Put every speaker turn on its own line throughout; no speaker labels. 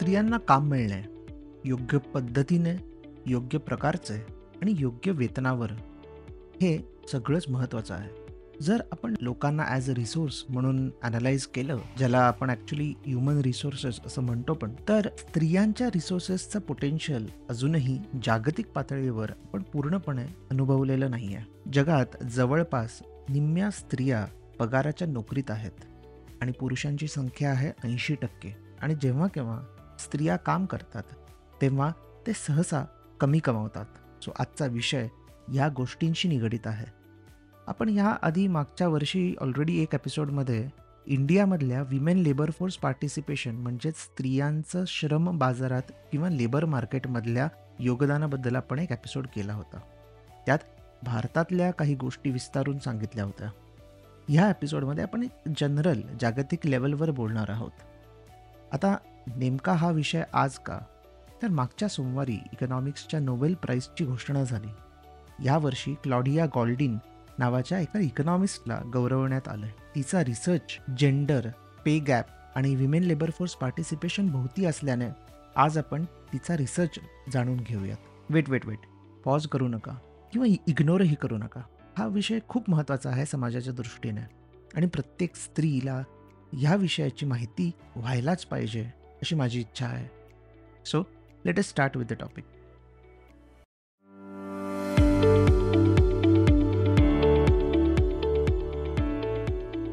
स्त्रियांना काम मिळणे योग्य पद्धतीने, योग्य प्रकारचे आणि योग्य वेतनावर हे सगळंच महत्त्वाचं आहे. जर आपण लोकांना ॲज अ रिसोर्स म्हणून ॲनलाईज केलं, ज्याला आपण ॲक्च्युली ह्युमन रिसोर्सेस असं म्हणतो पण, तर स्त्रियांच्या रिसोर्सेसचं पोटेन्शियल अजूनही जागतिक पातळीवर आपण पूर्णपणे अनुभवलेलं नाही आहे. जगात जवळपास निम्म्या स्त्रिया पगाराच्या नोकरीत आहेत आणि पुरुषांची संख्या आहे 80% आणि जेव्हा-केव्हा स्त्रिया काम करतात, तेव्हा ते सहसा कमी कमावतात. सो आजचा विषय या गोष्टींशी निगडीत आहे. आपण ह्या आधी मागच्या वर्षी ऑलरेडी एक एपिसोडमध्ये इंडियामधल्या विमेन लेबर फोर्स पार्टिसिपेशन म्हणजेच स्त्रियांचं श्रम बाजारात किंवा लेबर मार्केटमधल्या योगदानाबद्दल आपण एक एपिसोड केला होता. त्यात भारतातल्या काही गोष्टी विस्तारून सांगितल्या होत्या. ह्या एपिसोडमध्ये आपण एक जनरल जागतिक लेवलवर बोलणार आहोत. आता नेमका हा विषय आज का? तर मागच्या सोमवारी इकॉनॉमिक्सच्या नोबेल प्राईजची घोषणा झाली. यावर्षी क्लॉडिया गॉल्डिन नावाच्या एका इकॉनॉमिस्टला गौरवण्यात आलंय. तिचा रिसर्च जेंडर, पे गॅप आणि विमेन लेबर फोर्स पार्टिसिपेशन भोवती असल्याने आज आपण तिचा रिसर्च जाणून घेऊयात. Weight, weight, weight. पॉज करू नका किंवा इग्नोरही करू नका. हा विषय खूप महत्त्वाचा आहे समाजाच्या दृष्टीने आणि प्रत्येक स्त्रीला ह्या विषयाची माहिती व्हायलाच पाहिजे, अशी माझी इच्छा आहे. So let us start with the topic.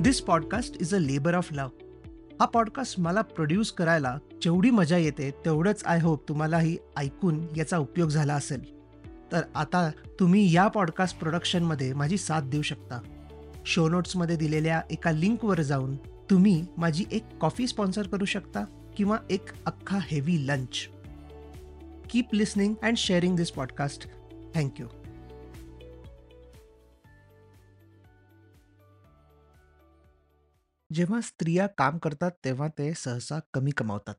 This podcast is a labour of love. हा पॉडकास्ट मला प्रोड्यूस करायला जेवढी मजा येते, तेवढंच आय होप तुम्हालाही ऐकून याचा उपयोग झाला असेल. तर आता तुम्ही या पॉडकास्ट प्रोडक्शनमध्ये माझी साथ देऊ शकता. शो नोट्समध्ये दिलेल्या एका लिंकवर जाऊन तुम्ही माझी एक कॉफी स्पॉन्सर करू शकता किंवा एक अख्खा heavy lunch. Keep listening and sharing this podcast. Thank you जेव्हा स्त्रिया काम करतात तेव्हा ते सहसा कमी कमावतात.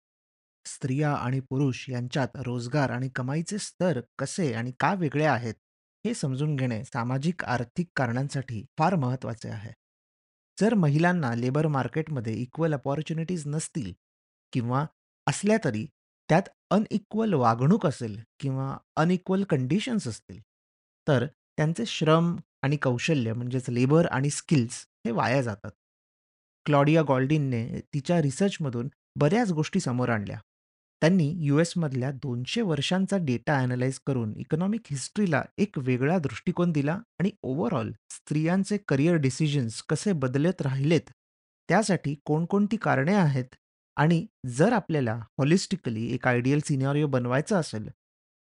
स्त्रिया आणि पुरुष यांच्यात रोजगार आणि कमाईचे स्तर कसे आणि का वेगळे आहेत, हे समजून घेणे सामाजिक आर्थिक कारणांसाठी फार महत्त्वाचे आहे. जर महिलांना लेबर मार्केटमध्ये इक्वल अपॉर्च्युनिटीज नसतील किंवा असल्या तरी त्यात अनइक्वल वागणूक असेल किंवा अनइक्वल कंडिशन्स असतील, तर त्यांचे श्रम आणि कौशल्य म्हणजेच लेबर आणि स्किल्स हे वाया जातात. क्लॉडिया गॉल्डिनने तिच्या रिसर्चमधून बऱ्याच गोष्टी समोर आणल्या. त्यांनी यूएसमधल्या 200 वर्षांचा डेटा ॲनलाईज करून इकॉनॉमिक हिस्ट्रीला एक वेगळा दृष्टिकोन दिला आणि ओव्हरऑल स्त्रियांचे करिअर डिसिजन्स कसे बदलत राहिलेत, त्यासाठी कोणकोणती कारणे आहेत आणि जर आपल्याला हॉलिस्टिकली एक आयडियल सिनेरिओ बनवायचा असेल,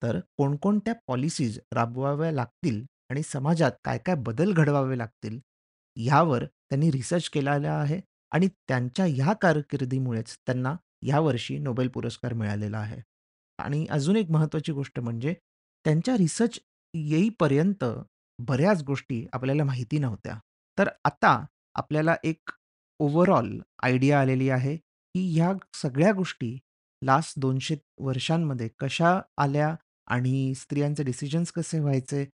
तर कोणकोणत्या पॉलिसीज राबवाव्या लागतील आणि समाजात काय-काय बदल घडवावे लागतील, ह्यावर त्यांनी रिसर्च केलेला आहे आणि त्यांच्या ह्या कारकिर्दीमुळेच त्यांना यावर्षी नोबेल पुरस्कार मिळालेला आहे. आणि अजून एक महत्त्वाची गोष्ट म्हणजे त्यांच्या रिसर्च येईपर्यंत बऱ्याच गोष्टी आपल्याला माहिती नव्हत्या. तर आता आपल्याला एक ओव्हरऑल आयडिया आलेली आहे, की ह्या सगळ्या गोष्टी लास्ट 200 वर्षांमध्ये कशा आल्या आणि स्त्रियांचे डिसिजन्स कसे व्हायचे,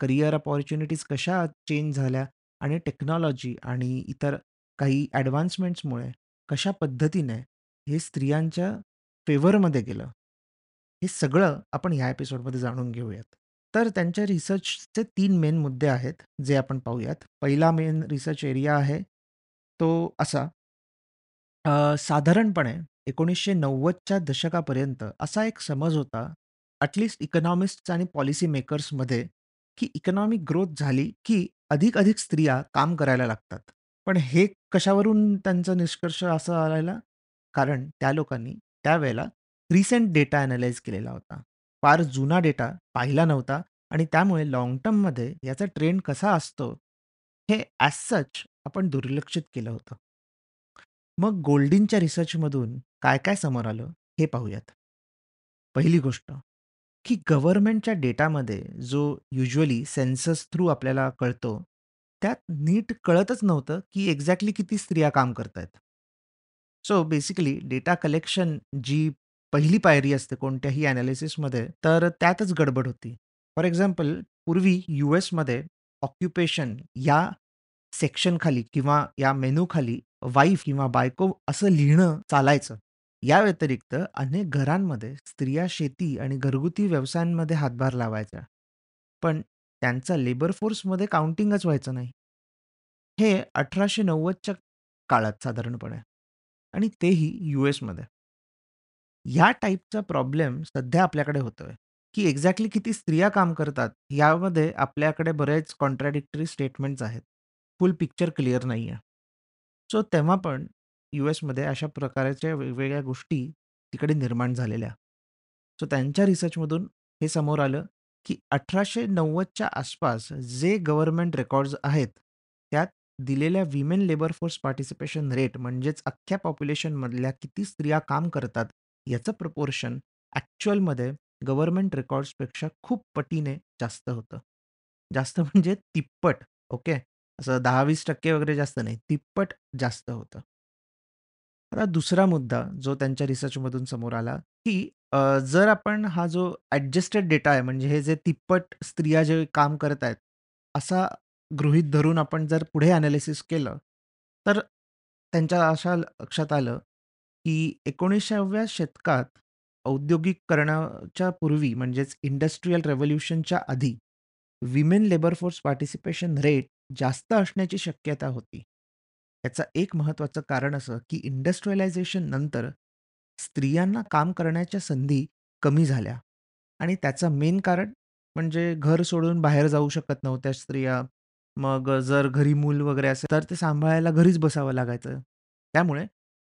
करियर अपॉर्च्युनिटीज कशा चेंज झाल्या आणि टेक्नॉलॉजी आणि इतर काही ॲडव्हान्समेंट्समुळे कशा पद्धतीने हे स्त्रियांच्या फेवरमध्ये गेलं. हे सगळं आपण ह्या एपिसोडमध्ये जाणून घेऊयात. तर त्यांच्या रिसर्चचे 3 मेन मुद्दे आहेत, जे आपण पाहूयात. पहिला मेन रिसर्च एरिया आहे, तो असा अ, साधारणपणे 1990च्या दशकापर्यंत असा एक समज होता, ॲटलीस्ट इकॉनॉमिस्ट्स आणि पॉलिसी मेकर्समध्ये, की इकॉनॉमिक ग्रोथ झाली, की अधिक-अधिक स्त्रिया काम करायला लागतात. पण हे कशावरून त्यांचा निष्कर्ष असा आलेला? कारण त्या लोकांनी त्यावेळेला रिसेंट डेटा ॲनलाईज केलेला होता. फार जुना डेटा पाहिला नव्हता आणि त्यामुळे लाँग टर्ममध्ये याचा ट्रेंड कसा असतो, हे ॲज सच आपण दुर्लक्षित केलं होतं. मग गोल्डिनच्या रिसर्चमधून काय-काय समोर आलं, हे पाहूयात. पहिली गोष्ट, की गव्हर्नमेंटच्या डेटामध्ये जो युजली सेन्सस थ्रू आपल्याला कळतो, त्यात नीट कळतच नव्हतं, की एक्झॅक्टली किती स्त्रिया काम करतायत. सो बेसिकली डेटा कलेक्शन जी पहिली पायरी असते कोणत्याही ॲनालिसिसमध्ये, तर त्यातच गडबड होती. फॉर एक्झाम्पल पूर्वी यूएसमध्ये ऑक्युपेशन या सेक्शनखाली किंवा या मेनूखाली वाईफ किंवा बायको असं लिहिणं चालायचं. या व्यतिरिक्त अनेक घरांमध्ये स्त्रिया शेती आणि घरगुती व्यवसायांमध्ये हातभार लावायच्या. पण त्यांचा लेबर फोर्समध्ये काउंटिंगच व्हायचं नाही. हे 1890च्या काळात साधारणपणे आणि तेही यू एसमध्ये ह्या टाईपचा प्रॉब्लेम सध्या आपल्याकडे होतोय, की एक्झॅक्टली किती स्त्रिया काम करतात, यामध्ये आपल्याकडे बरेच कॉन्ट्राडिक्टरी स्टेटमेंट्स आहेत. फुल पिक्चर क्लिअर नाही आहे सो तेव्हा पण यूएसमध्ये अशा प्रकारच्या वेगवेगळ्या गोष्टी तिकडे निर्माण झालेल्या. सो त्यांच्या रिसर्चमधून हे समोर आलं, की 1890च्या आसपास जे गव्हर्नमेंट रेकॉर्ड्स आहेत, त्यात दिलेल्या women labour force participation rate म्हणजेच अख्ख्या पॉप्युलेशनमधल्या किती स्त्रिया काम करतात, याचं प्रपोर्शन ॲक्चुअलमध्ये गव्हर्नमेंट रेकॉर्ड्सपेक्षा खूप पटीने जास्त होतं. जास्त म्हणजे तिप्पट, ओके. असं 10-20% वगैरे जास्त नाही, तिप्पट जास्त होतं. आता दुसरा मुद्दा जो त्यांच्या रिसर्चमधून समोर आला, की अ, जर आपण हा जो ॲडजस्टेड डेटा आहे, म्हणजे हे जे तिप्पट स्त्रिया जे काम करत आहेत, असा गृहीत धरून आपण जर पुढे एनालिसिस केलं, तर त्यांच्या अशा लक्षात आलं, की 19व्या शतकात औद्योगिकरणाच्या पूर्वी म्हणजेच इंडस्ट्रियल रिव्होल्यूशनच्या आधी women labour force participation rate जास्त असण्याची शक्यता होती. याचं एक महत्त्वाचं कारण असं, की इंडस्ट्रियलायझेशन नंतर स्त्रियांना काम करण्याच्या संधी कमी झाल्या आणि त्याचं मेन कारण म्हणजे घर सोडून बाहेर जाऊ शकत नव्हत्या स्त्रिया. मग जर घरी मूल वगैरे असेल, तर ते सांभाळायला घरीच बसावं लागायचं. त्यामुळे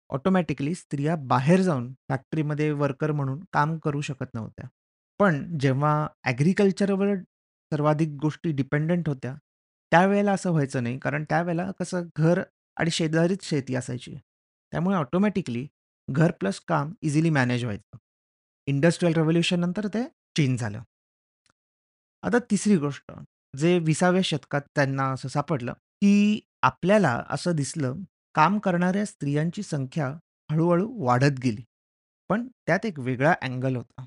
ऑटोमॅटिकली स्त्रिया बाहेर जाऊन फॅक्टरीमध्ये वर्कर म्हणून काम करू शकत नव्हत्या. पण जेव्हा ॲग्रिकल्चरवर सर्वाधिक गोष्टी डिपेंडंट होत्या, त्यावेळेला असं व्हायचं नाही. कारण त्यावेळेला कसं घर आणि शेजारीच शेती असायची. त्यामुळे ऑटोमॅटिकली घर प्लस काम इझिली मॅनेज व्हायचं. इंडस्ट्रियल रिव्होल्यूशन नंतर ते चेंज झालं. आता तिसरी गोष्ट, जे 20व्या शतकात त्यांना असं सापडलं, की आपल्याला असं दिसलं, काम करणाऱ्या स्त्रियांची संख्या हळू वाढत गेली. पण त्यात एक वेगळा अँगल होता.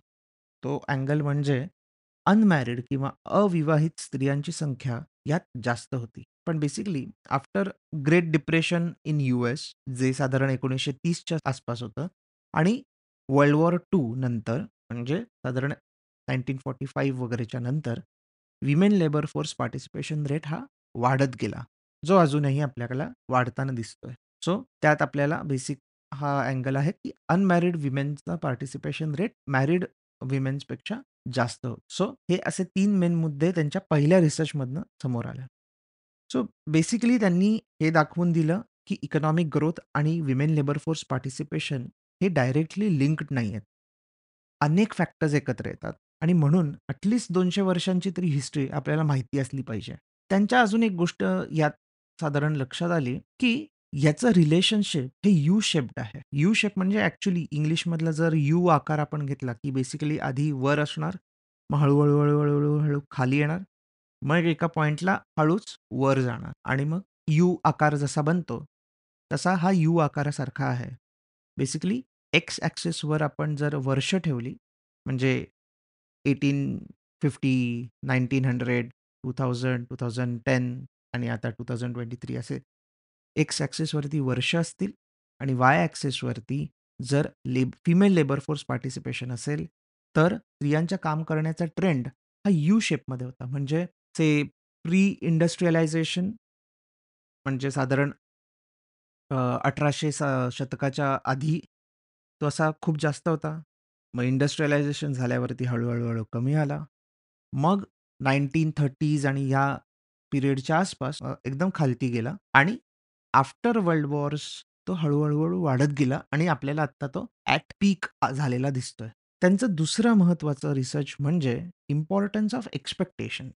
तो अँगल म्हणजे अनमॅरिड किंवा अविवाहित स्त्रियांची संख्या यात जास्त होती. पण basically after Great Depression in US जे साधारण 1930च्या आसपास होतं आणि वर्ल्ड वॉर टू नंतर म्हणजे साधारण 1945 वगैरेच्या नंतर women labour force participation rate हा वाढत गेला, जो अजूनही आपल्याला वाढताना दिसतोय. सो त्यात आपल्याला बेसिक हा अँगल आहे, की अनमॅरिड विमेनचा पार्टिसिपेशन रेट मॅरिड विमेन्सपेक्षा जास्त होतं. सो हे असे 3 मेन मुद्दे त्यांच्या पहिल्या रिसर्चमधनं समोर आले. सो बेसिकली त्यांनी हे दाखवून दिलं, की इकॉनॉमिक ग्रोथ आणि विमेन लेबर फोर्स पार्टिसिपेशन हे डायरेक्टली लिंक्ड नाहीयेत. अनेक फॅक्टर्स एकत्र येतात आणि म्हणून ॲट लीस्ट 200 वर्षांची तरी हिस्ट्री आपल्याला माहिती असली पाहिजे. त्यांच्या अजून एक गोष्ट यात साधारण लक्षात आली, की याचं रिलेशनशिप हे यू शेप्ड आहे. यू शेप म्हणजे ॲक्चुअली इंग्लिशमधला जर यू आकार आपण घेतला, की बेसिकली आधी वर असणार, मग हळू-हळू, हळू-हळू, हळू-हळू खाली येणार, मग एका पॉइंटला हळूच वर जाणार आणि मग यू आकार जसा बनतो, तसा हा यू आकारासारखा आहे. बेसिकली एक्स ॲक्सिसवर आपण जर वर्ष ठेवली, म्हणजे 1850, 1900, 2000, 2010 आणि आता 2023 असे एक्स ॲक्सेसवरती वर्ष असतील आणि वाय ॲक्सेसवरती जर lab female labour force participation असेल, तर स्त्रियांच्या काम करण्याचा ट्रेंड हा यू शेपमध्ये होता. म्हणजे ते प्री इंडस्ट्रियलायझेशन म्हणजे साधारण अठराशे सा शतकाच्या आधी तो असा खूप जास्त होता. मग इंडस्ट्रियलायझेशन झाल्यावरती हळूहळूहळू कमी आला. मग 1930s आणि ह्या पिरियडच्या आसपास एकदम खालती गेला आणि आफ्टर वर्ल्ड वॉर्स तो हळूहळू हळू वाढत गेला आणि आपल्याला आत्ता तो ॲट पीक झालेला दिसतोय. त्यांचं दुसरं महत्त्वाचं रिसर्च म्हणजे इम्पॉर्टन्स ऑफ एक्स्पेक्टेशन.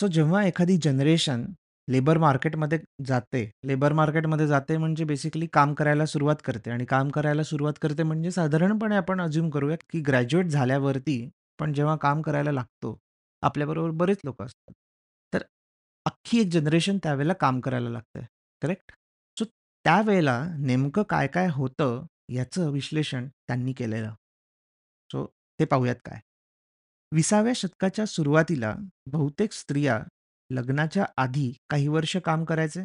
सो जेव्हा एखादी जनरेशन लेबर मार्केटमध्ये जाते. लेबर मार्केटमध्ये जाते म्हणजे बेसिकली काम करायला सुरुवात करते आणि काम करायला सुरुवात करते म्हणजे साधारणपणे आपण अज्युम करूया, की ग्रॅज्युएट झाल्यावरती पण जेव्हा काम करायला लागतो, आपल्याबरोबर बरेच लोक असतात. तर अख्खी एक जनरेशन त्यावेळेला काम करायला लागते. करेक्ट? त्यावेळेला नेमकं काय-काय होतं याचं विश्लेषण त्यांनी केलेलं. सो ते पाहूयात काय? 20व्या शतकाच्या सुरुवातीला बहुतेक स्त्रिया लग्नाच्या आधी काही वर्ष काम करायचे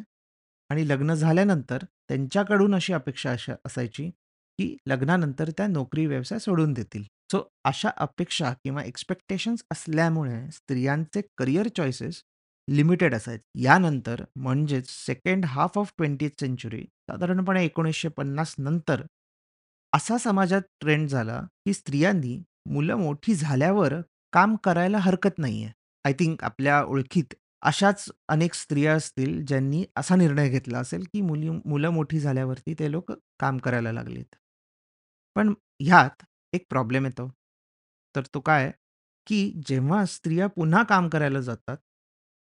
आणि लग्न झाल्यानंतर त्यांच्याकडून अशी अपेक्षा अशा असायची, की लग्नानंतर त्या नोकरी व्यवसाय सोडून देतील. सो अशा अपेक्षा किंवा एक्स्पेक्टेशन्स असल्यामुळे स्त्रियांचे करियर चॉईसेस लिमिटेड असायचे. यानंतर म्हणजेच second half of 20th century साधारणपणे 1950 नंतर असा समाजात ट्रेंड झाला, की स्त्रियांनी मुलं मोठी झाल्यावर काम करायला हरकत नाहीये. आय थिंक आपल्या ओळखीत अशाच अनेक स्त्रिया असतील, ज्यांनी असा निर्णय घेतला असेल, की मुली मुलं मोठी झाल्यावरती ते लोकं काम करायला लागलेत. पण ह्यात एक प्रॉब्लेम येतो. तर तो काय, की जेव्हा स्त्रिया पुन्हा काम करायला जातात,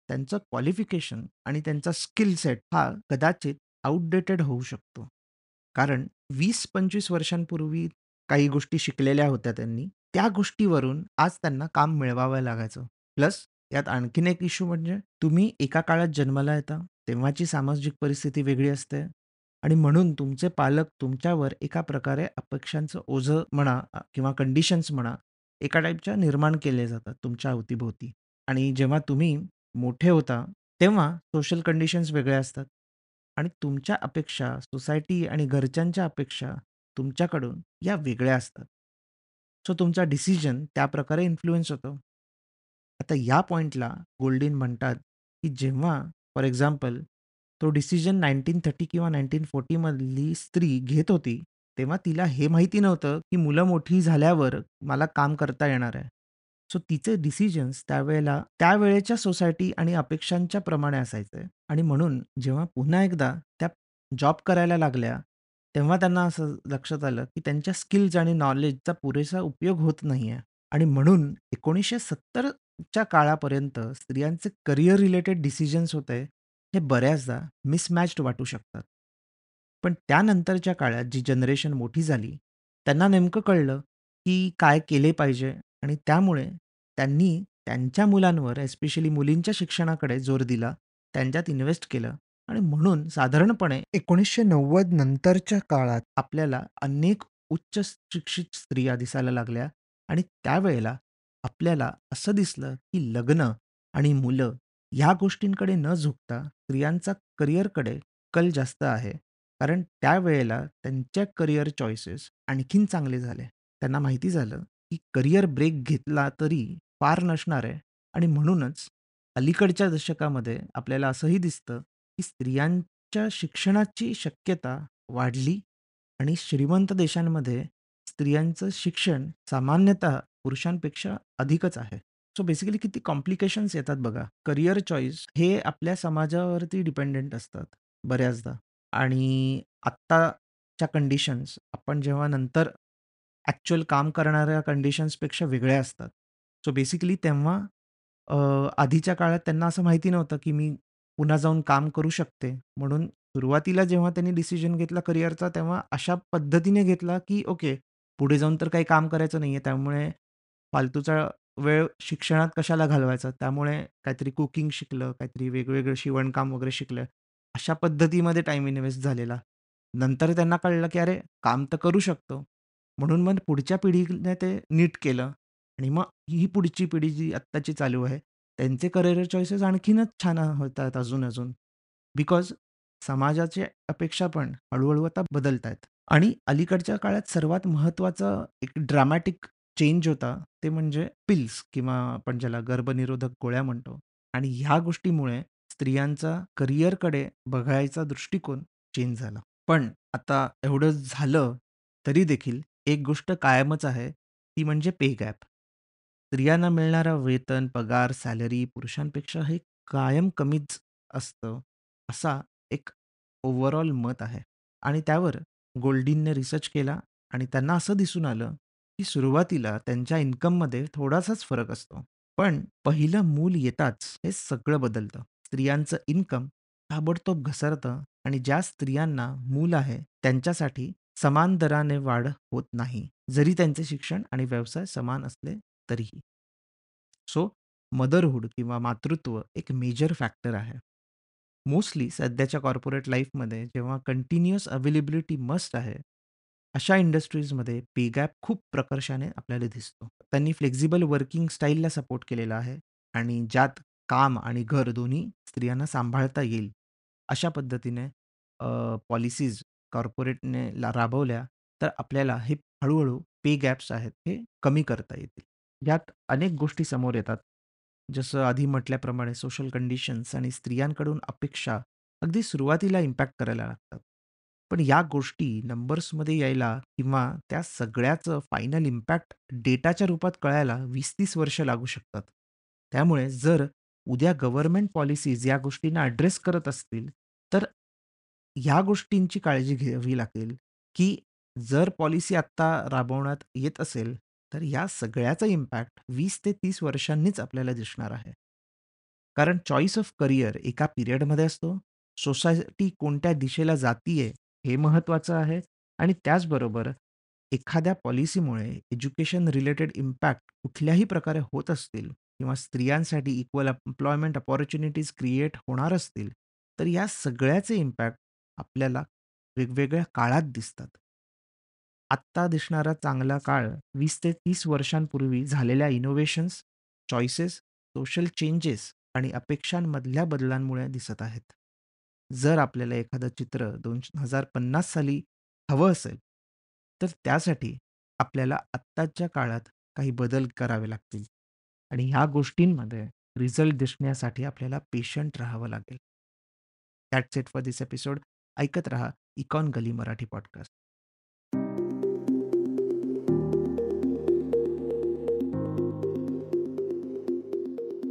त्यांचं क्वालिफिकेशन आणि त्यांचा स्किल सेट हा कदाचित आउटडेटेड होऊ शकतो. कारण 20-25 वर्षांपूर्वी काही गोष्टी शिकलेल्या होत्या त्यांनी. त्या गोष्टीवरून आज त्यांना काम मिळवावं लागायचं. प्लस यात आणखीन एक इश्यू म्हणजे तुम्ही एका काळात जन्माला येता, तेव्हाची सामाजिक परिस्थिती वेगळी असते आणि म्हणून तुमचे पालक तुमच्यावर एका प्रकारे अपेक्षांचं ओझं म्हणा किंवा कंडिशन्स म्हणा, एका टाईपच्या निर्माण केले जातात तुमच्या अवतीभोवती आणि जेव्हा तुम्ही मोठे होता, तेव्हा सोशल कंडिशन्स वेगळ्या असतात आणि तुमच्या अपेक्षा, सोसायटी आणि घरच्यांच्या अपेक्षा तुमच्याकडून या वेगळ्या असतात. सो तुमचा डिसिजन त्याप्रकारे इन्फ्लुअन्स होतो. आता या पॉइंटला गोल्डिन म्हणतात, की जेव्हा फॉर एक्झाम्पल तो डिसिजन 1930 किंवा 1940 मधली स्त्री घेत होती, तेव्हा तिला हे माहिती नव्हतं, की मुलं मोठी झाल्यावर मला काम करता येणार आहे. सो तिचे डिसिजन्स त्यावेळेला त्यावेळेच्या सोसायटी आणि अपेक्षांच्या प्रमाणे असायचे आणि म्हणून जेव्हा पुन्हा एकदा त्या जॉब करायला लागल्या, तेव्हा त्यांना असं लक्षात आलं, की त्यांच्या स्किल्स आणि नॉलेजचा पुरेसा उपयोग होत नाहीये आणि म्हणून 1970 च्या काळापर्यंत स्त्रियांचे करियर रिलेटेड डिसिजन्स होते, हे बऱ्याचदा मिसमॅच्ड वाटू शकतात. पण त्यानंतरच्या काळात जी जनरेशन मोठी झाली, त्यांना नेमकं कळलं, की काय केले पाहिजे आणि त्यामुळे त्यांनी त्यांच्या मुलांवर एस्पेशली मुलींच्या शिक्षणाकडे जोर दिला, त्यांच्यात इन्व्हेस्ट केलं आणि म्हणून साधारणपणे 1990 नंतरच्या काळात आपल्याला अनेक उच्च शिक्षित स्त्रिया दिसायला लागल्या आणि त्यावेळेला आपल्याला असं दिसलं, की लग्न आणि मुलं ह्या गोष्टींकडे न झुकता स्त्रियांचा करिअरकडे कल जास्त आहे. कारण त्यावेळेला त्यांच्या करिअर चॉईसेस आणखीन चांगले झाले. त्यांना माहिती झालं, की करिअर ब्रेक घेतला तरी फार नसणार आहे आणि म्हणूनच अलीकडच्या दशकामध्ये आपल्याला असंही दिसतं, की स्त्रियांच्या शिक्षणाची शक्यता वाढली आणि श्रीमंत देशांमध्ये स्त्रियांचं शिक्षण सामान्यतः पुरुषांपेक्षा अधिकच आहे. सो बेसिकली किती कॉम्प्लिकेशन्स येतात बघा. करियर चॉईस हे आपल्या समाजावरती डिपेंडंट असतात बऱ्याचदा आणि आत्ताच्या कंडिशन्स आपण जेव्हा नंतर ॲक्च्युअल काम करणाऱ्या कंडिशन्सपेक्षा वेगळ्या असतात. सो बेसिकली तेव्हा अ, आधीच्या काळात त्यांना असं माहिती नव्हतं, की मी पुन्हा जाऊन काम करू शकते. म्हणून सुरुवातीला जेव्हा त्यांनी डिसिजन घेतला करिअरचा तेव्हा अशा पद्धतीने घेतला, की ओके पुढे जाऊन तर काही काम करायचं नाहीये. त्यामुळे फालतूचा वेळ शिक्षणात कशाला घालवायचा? त्यामुळे काहीतरी कुकिंग शिकलं, काहीतरी वेगवेगळं शिवणकाम वगैरे शिकलं. अशा पद्धतीमध्ये टाईम इन्व्हेस्ट झालेला. नंतर त्यांना कळलं, की अरे काम तर करू शकतो. म्हणून मग पुढच्या पिढीने ते नीट केलं आणि मग ही पुढची पिढी जी आत्ताची चालू आहे, त्यांचे करिअर चॉईसेस आणखीनच छान होतात अजून-अजून. बिकॉज समाजाची अपेक्षा पण हळूहळू आता बदलतायत. आणि अलीकडच्या काळात सर्वात महत्त्वाचा एक ड्रामॅटिक चेंज होता, ते म्हणजे पिल्स किंवा आपण ज्याला गर्भनिरोधक गोळ्या म्हणतो आणि ह्या गोष्टीमुळे स्त्रियांचा करिअरकडे बघायचा दृष्टिकोन चेंज झाला. पण आता एवढं झालं, तरी देखील एक गोष्ट कायमच आहे, ती म्हणजे पे गॅप. स्त्रियांना मिळणारा वेतन, पगार, सॅलरी पुरुषांपेक्षा हे कायम कमीच असतं, असा एक ओव्हरऑल मत आहे आणि त्यावर गोल्डीनने रिसर्च केला आणि त्यांना असं दिसून आलं, की सुरुवातीला त्यांच्या इन्कममध्ये थोडासाच फरक असतो. पण पहिलं मूल येताच हे सगळं बदलतं. स्त्रियांचं इन्कम ताबडतोब घसरतं आणि ज्या स्त्रियांना मूल आहे, त्यांच्यासाठी समान दराने वाढ होत नाही, जरी त्यांचे शिक्षण आणि व्यवसाय समान असले तरीही. सो मदरहूड किंवा मातृत्व एक मेजर फॅक्टर आहे. मोस्टली सध्याच्या कॉर्पोरेट लाईफमध्ये जेव्हा कंटिन्युअस अवेलेबिलिटी मस्ट आहे, अशा इंडस्ट्रीजमध्ये पे गॅप खूप प्रकर्षाने आपल्याला दिसतो. त्यांनी फ्लेक्झिबल वर्किंग स्टाईलला सपोर्ट केलेला आहे आणि ज्यात काम आणि घर दोन्ही स्त्रियांना सांभाळता येईल, अशा पद्धतीने पॉलिसीज कॉर्पोरेटने ला राबवल्या तर आपल्याला हे हळू-हळू पे गॅप्स आहेत हे कमी करता येतील. यात अनेक गोष्टी समोर येतात. जसं आधी म्हटल्याप्रमाणे सोशल कंडिशन्स आणि स्त्रियांकडून अपेक्षा अगदी सुरुवातीला इम्पॅक्ट करायला लागतात. पण या गोष्टी नंबर्समध्ये यायला किंवा त्या सगळ्याचं फायनल इम्पॅक्ट डेटाच्या रूपात कळायला 20-30 वर्ष लागू शकतात. त्यामुळे जर उद्या गव्हर्नमेंट पॉलिसीज या गोष्टींना ॲड्रेस करत असतील, ह्या गोष्टींची काळजी घ्यावी लागेल, की जर पॉलिसी आत्ता राबवण्यात येत असेल, तर या सगळ्याचा इम्पॅक्ट 20 ते 30 वर्षांनीच आपल्याला दिसणार आहे. कारण चॉईस ऑफ करियर एका पिरियडमध्ये असतो. सोसायटी कोणत्या दिशेला जातीये हे महत्त्वाचं आहे आणि त्याचबरोबर एखाद्या पॉलिसीमुळे एज्युकेशन रिलेटेड इम्पॅक्ट कुठल्याही प्रकारे होत असतील किंवा स्त्रियांसाठी इक्वल एम्प्लॉयमेंट अपॉर्च्युनिटीज क्रिएट होणार असतील, तर या सगळ्याचे इम्पॅक्ट आपल्याला वेगवेगळ्या काळात दिसतात. आत्ता दिसणारा चांगला काळ वीस ते तीस वर्षांपूर्वी झालेल्या इनोव्हेशन्स, चॉईसेस, सोशल चेंजेस आणि अपेक्षांमधल्या बदलांमुळे दिसत आहेत. जर आपल्याला एखादं चित्र 2050 साली हवं असेल, तर त्यासाठी आपल्याला आत्ताच्या काळात काही बदल करावे लागतील आणि ह्या गोष्टींमध्ये रिझल्ट दिसण्यासाठी आपल्याला पेशंट राहावं लागेल. That's it for this episode. ऐकत रहा इकॉन गली मराठी पॉडकास्ट.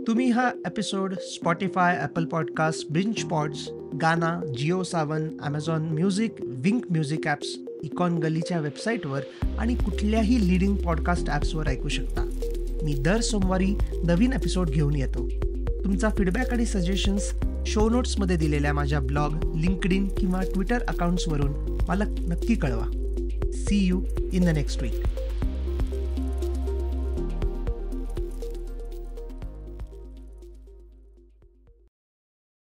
तुम्ही हा episode Spotify, Apple Podcast, ब्रिंच pods, Gaana, Jio Saavn, Amazon Music, Wynk Music apps, Econ गलीच्या वेबसाईटवर आणि कुठल्याही लीडिंग पॉडकास्ट ॲप्सवर ऐकू शकता. मी दर सोमवारी नवीन एपिसोड घेऊन येतो. तुमचा फीडबॅक आणि सजेशन्स शो नोट्समध्ये दिलेल्या माझ्या ब्लॉग, लिंक्डइन किंवा ट्विटर अकाउंट्सवरून मला नक्की कळवा. See you in the next week.